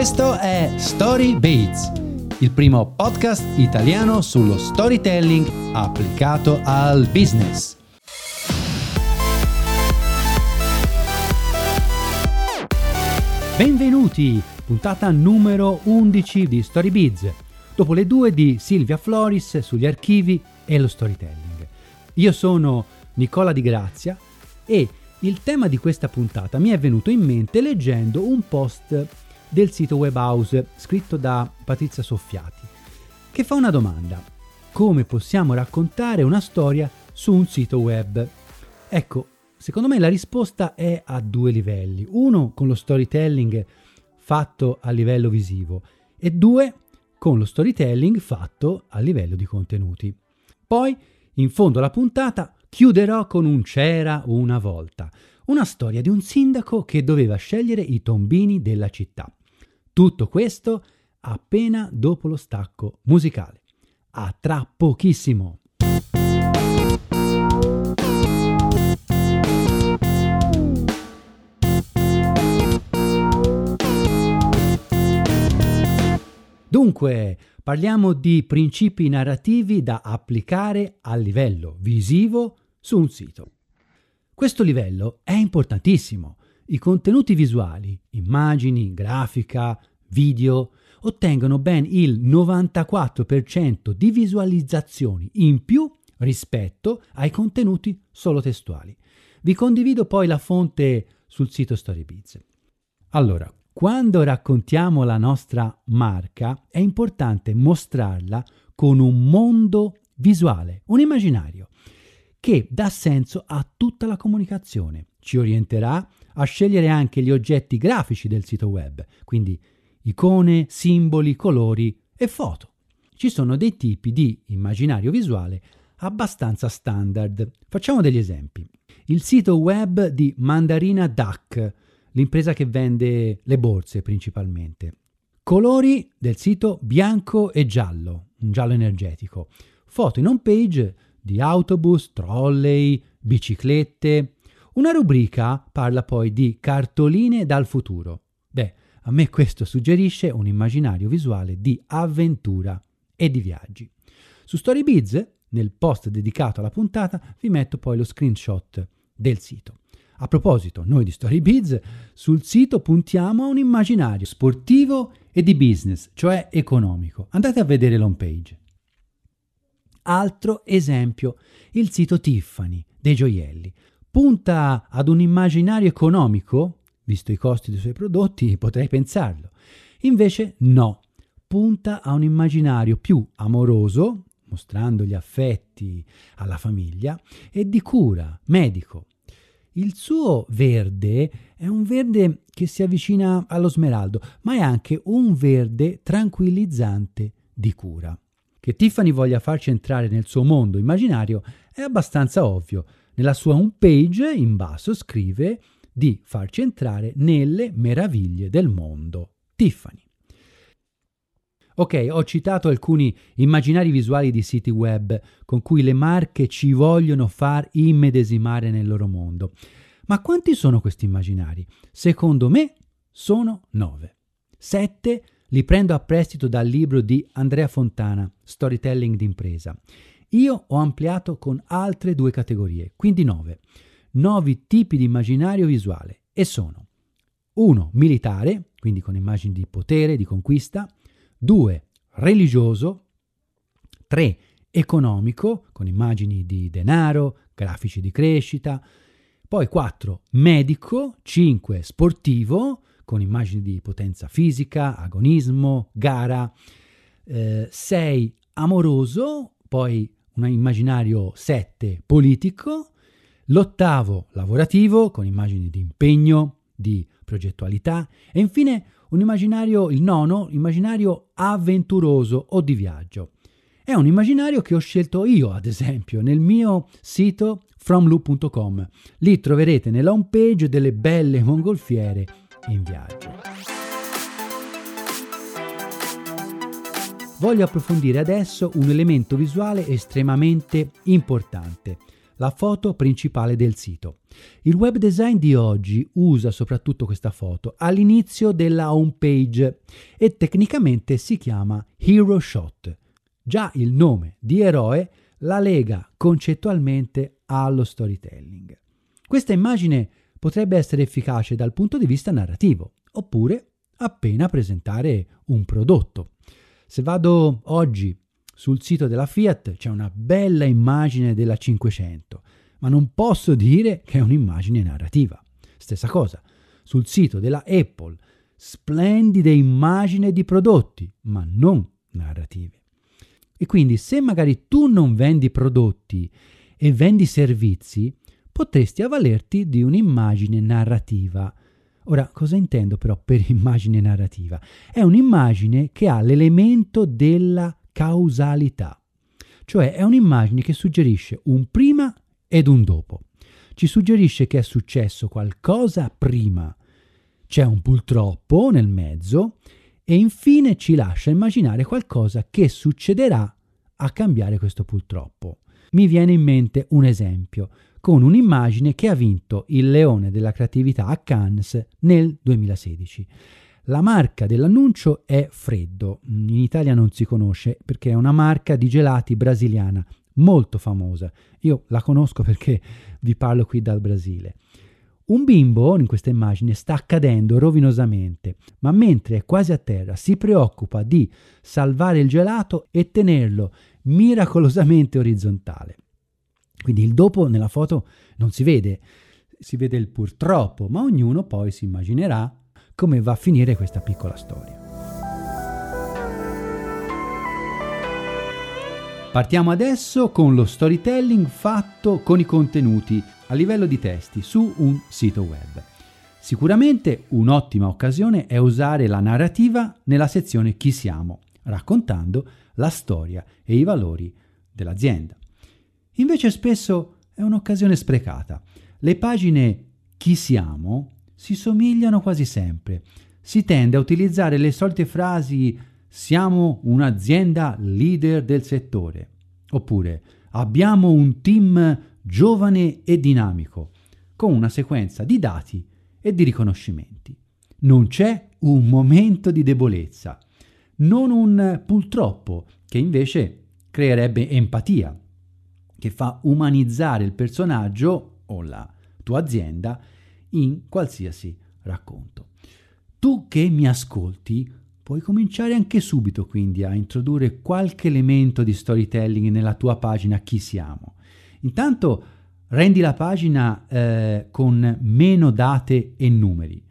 Questo è Story Bates, il primo podcast italiano sullo storytelling applicato al business. Benvenuti, puntata numero 11 di StoryBiz, dopo le due di Silvia Floris sugli archivi e lo storytelling. Io sono Nicola Di Grazia e il tema di questa puntata mi è venuto in mente leggendo un post del sito Webhouse scritto da Patrizia Soffiati, che fa una domanda. Come possiamo raccontare una storia su un sito web? Ecco, secondo me la risposta è a due livelli. Uno con lo storytelling fatto a livello visivo e due con lo storytelling fatto a livello di contenuti. Poi, in fondo alla puntata, chiuderò con un c'era una volta, una storia di un sindaco che doveva scegliere i tombini della città. Tutto questo appena dopo lo stacco musicale. A tra pochissimo! Dunque, parliamo di principi narrativi da applicare a livello visivo su un sito. Questo livello è importantissimo. I contenuti visuali, immagini, grafica, video, ottengono ben il 94% di visualizzazioni in più rispetto ai contenuti solo testuali. Vi condivido poi la fonte sul sito StoryBiz. Allora, quando raccontiamo la nostra marca è importante mostrarla con un mondo visuale, un immaginario, che dà senso a tutta la comunicazione. Ci orienterà a scegliere anche gli oggetti grafici del sito web, quindi icone, simboli, colori e foto. Ci sono dei tipi di immaginario visuale abbastanza standard. Facciamo degli esempi. Il sito web di Mandarina Duck l'impresa che vende le borse principalmente. Colori del sito bianco e giallo, un giallo energetico. Foto in home page di autobus, trolley, biciclette. Una rubrica parla poi di cartoline dal futuro. Beh, a me questo suggerisce un immaginario visuale di avventura e di viaggi. Su StoryBiz, nel post dedicato alla puntata, vi metto poi lo screenshot del sito. A proposito, noi di StoryBiz sul sito puntiamo a un immaginario sportivo e di business, cioè economico. Andate a vedere l'home page. Altro esempio, il sito Tiffany dei gioielli. Punta ad un immaginario economico? Visto i costi dei suoi prodotti, potrei pensarlo. Invece no, punta a un immaginario più amoroso, mostrando gli affetti alla famiglia, e di cura, medico, il suo verde è un verde che si avvicina allo smeraldo, ma è anche un verde tranquillizzante di cura. Che Tiffany voglia farci entrare nel suo mondo immaginario è abbastanza ovvio. Nella sua homepage in basso scrive di farci entrare nelle meraviglie del mondo. Tiffany. Ok, ho citato alcuni immaginari visuali di siti web con cui le marche ci vogliono far immedesimare nel loro mondo. Ma quanti sono questi immaginari? Secondo me sono nove. Sette li prendo a prestito dal libro di Andrea Fontana, Storytelling d'impresa. Io ho ampliato con altre due categorie, quindi nove. Nove tipi di immaginario visuale e sono 1. Militare, quindi con immagini di potere, di conquista, 2. Religioso. 3. Economico, con immagini di denaro, grafici di crescita. Poi 4. Medico. 5. Sportivo, con immagini di potenza fisica, agonismo, gara. 6. Eh, amoroso. Poi un immaginario 7. Politico. L'ottavo lavorativo, con immagini di impegno, di progettualità. E infine un immaginario, il nono, immaginario avventuroso o di viaggio. È un immaginario che ho scelto io, ad esempio, nel mio sito fromloop.com. Lì troverete nella home page delle belle mongolfiere in viaggio. Voglio approfondire adesso un elemento visuale estremamente importante, la foto principale del sito. Il web design di oggi usa soprattutto questa foto all'inizio della home page e tecnicamente si chiama Hero Shot. Già il nome di eroe la lega concettualmente allo storytelling. Questa immagine potrebbe essere efficace dal punto di vista narrativo, oppure appena presentare un prodotto. Se vado oggi sul sito della Fiat c'è una bella immagine della 500, ma non posso dire che è un'immagine narrativa. Stessa cosa, sul sito della Apple, splendide immagini di prodotti, ma non narrative. E quindi se magari tu non vendi prodotti e vendi servizi, potresti avvalerti di un'immagine narrativa. Ora, cosa intendo però per immagine narrativa? È un'immagine che ha l'elemento della causalità, cioè è un'immagine che suggerisce un prima ed un dopo. Ci suggerisce che è successo qualcosa prima, c'è un purtroppo nel mezzo e infine ci lascia immaginare qualcosa che succederà a cambiare questo purtroppo. Mi viene in mente un esempio con un'immagine che ha vinto il Leone della creatività a Cannes nel 2016. La marca dell'annuncio è Freddo, in Italia non si conosce perché è una marca di gelati brasiliana molto famosa. Io la conosco perché vi parlo qui dal Brasile. Un bimbo in questa immagine sta cadendo rovinosamente, ma mentre è quasi a terra si preoccupa di salvare il gelato e tenerlo miracolosamente orizzontale. Quindi il dopo nella foto non si vede, si vede il purtroppo, ma ognuno poi si immaginerà come va a finire questa piccola storia. Partiamo adesso con lo storytelling fatto con i contenuti a livello di testi su un sito web. Sicuramente un'ottima occasione è usare la narrativa nella sezione Chi siamo, raccontando la storia e i valori dell'azienda. Invece spesso è un'occasione sprecata. Le pagine Chi siamo si somigliano quasi sempre. Si tende a utilizzare le solite frasi siamo un'azienda leader del settore oppure abbiamo un team giovane e dinamico, con una sequenza di dati e di riconoscimenti. Non c'è un momento di debolezza, non un purtroppo, che invece creerebbe empatia, che fa umanizzare il personaggio o la tua azienda in qualsiasi racconto. Tu che mi ascolti puoi cominciare anche subito quindi a introdurre qualche elemento di storytelling nella tua pagina Chi siamo. Intanto rendi la pagina eh, con meno date e numeri.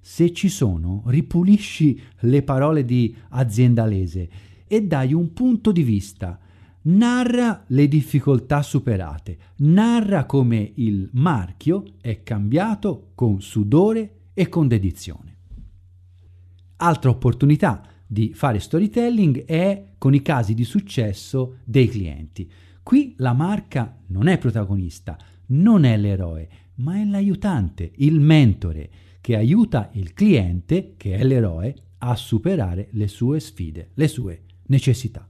Se ci sono, ripulisci le parole di aziendalese e dai un punto di vista. Narra le difficoltà superate, narra come il marchio è cambiato con sudore e con dedizione. Altra opportunità di fare storytelling è con i casi di successo dei clienti. Qui la marca non è protagonista, non è l'eroe, ma è l'aiutante, il mentore, che aiuta il cliente, che è l'eroe, a superare le sue sfide, le sue necessità.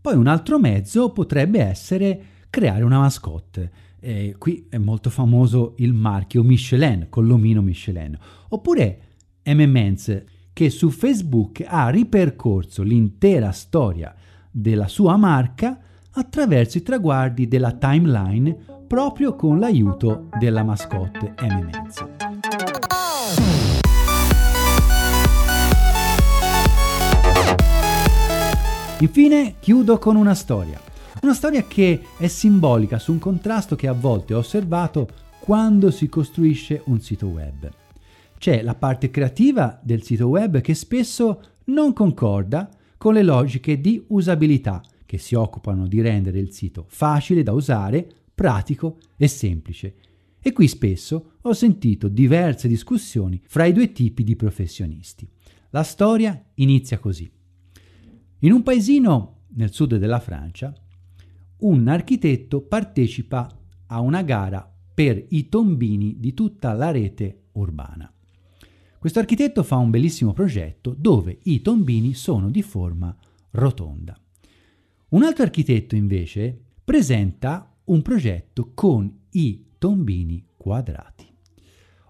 Poi un altro mezzo potrebbe essere creare una mascotte. Eh, qui è molto famoso il marchio Michelin, con l'omino Michelin. Oppure M&M's, che su Facebook ha ripercorso l'intera storia della sua marca attraverso i traguardi della timeline proprio con l'aiuto della mascotte M&M's. Infine chiudo con una storia. Una storia che è simbolica su un contrasto che a volte ho osservato quando si costruisce un sito web. C'è la parte creativa del sito web che spesso non concorda con le logiche di usabilità che si occupano di rendere il sito facile da usare, pratico e semplice. E qui spesso ho sentito diverse discussioni fra i due tipi di professionisti. La storia inizia così. In un paesino nel sud della Francia, un architetto partecipa a una gara per i tombini di tutta la rete urbana. Questo architetto fa un bellissimo progetto dove i tombini sono di forma rotonda. Un altro architetto invece presenta un progetto con i tombini quadrati.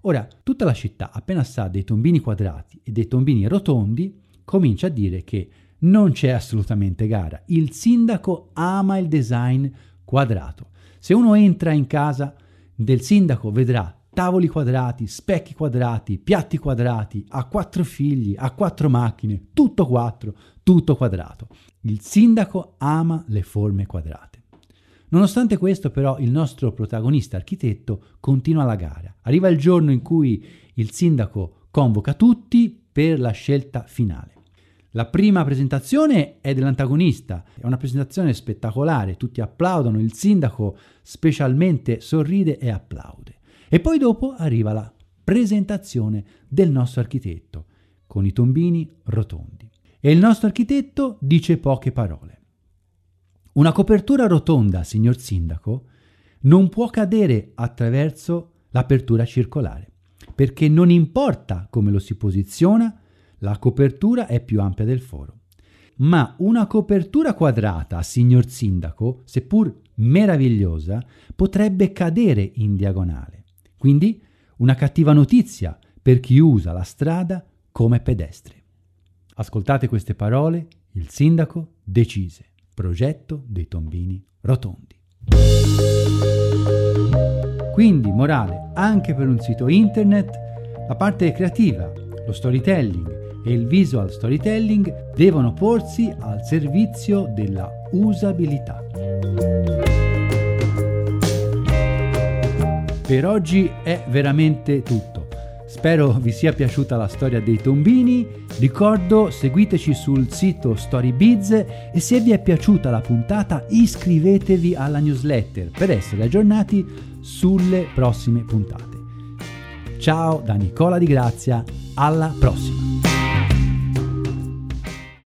Ora, tutta la città, appena sa dei tombini quadrati e dei tombini rotondi, comincia a dire che non c'è assolutamente gara. Il sindaco ama il design quadrato. Se uno entra in casa del sindaco vedrà tavoli quadrati, specchi quadrati, piatti quadrati, ha quattro figli, ha quattro macchine, tutto quattro, tutto quadrato. Il sindaco ama le forme quadrate. Nonostante questo, però, il nostro protagonista architetto continua la gara. Arriva il giorno in cui il sindaco convoca tutti per la scelta finale. La prima presentazione è dell'antagonista, è una presentazione spettacolare, tutti applaudono, il sindaco specialmente sorride e applaude. E poi dopo arriva la presentazione del nostro architetto, con i tombini rotondi. E il nostro architetto dice poche parole. Una copertura rotonda, signor sindaco, non può cadere attraverso l'apertura circolare, perché non importa come lo si posiziona, la copertura è più ampia del foro. Ma una copertura quadrata, signor sindaco, seppur meravigliosa, potrebbe cadere in diagonale. Quindi una cattiva notizia per chi usa la strada come pedestre. Ascoltate queste parole, il sindaco decise. Progetto dei tombini rotondi. Quindi, morale, anche per un sito internet, la parte creativa, lo storytelling e il visual storytelling devono porsi al servizio della usabilità. Per oggi è veramente tutto. Spero vi sia piaciuta la storia dei tombini. Ricordo, seguiteci sul sito Storybiz e se vi è piaciuta la puntata iscrivetevi alla newsletter per essere aggiornati sulle prossime puntate. Ciao da Nicola Di Grazia, alla prossima!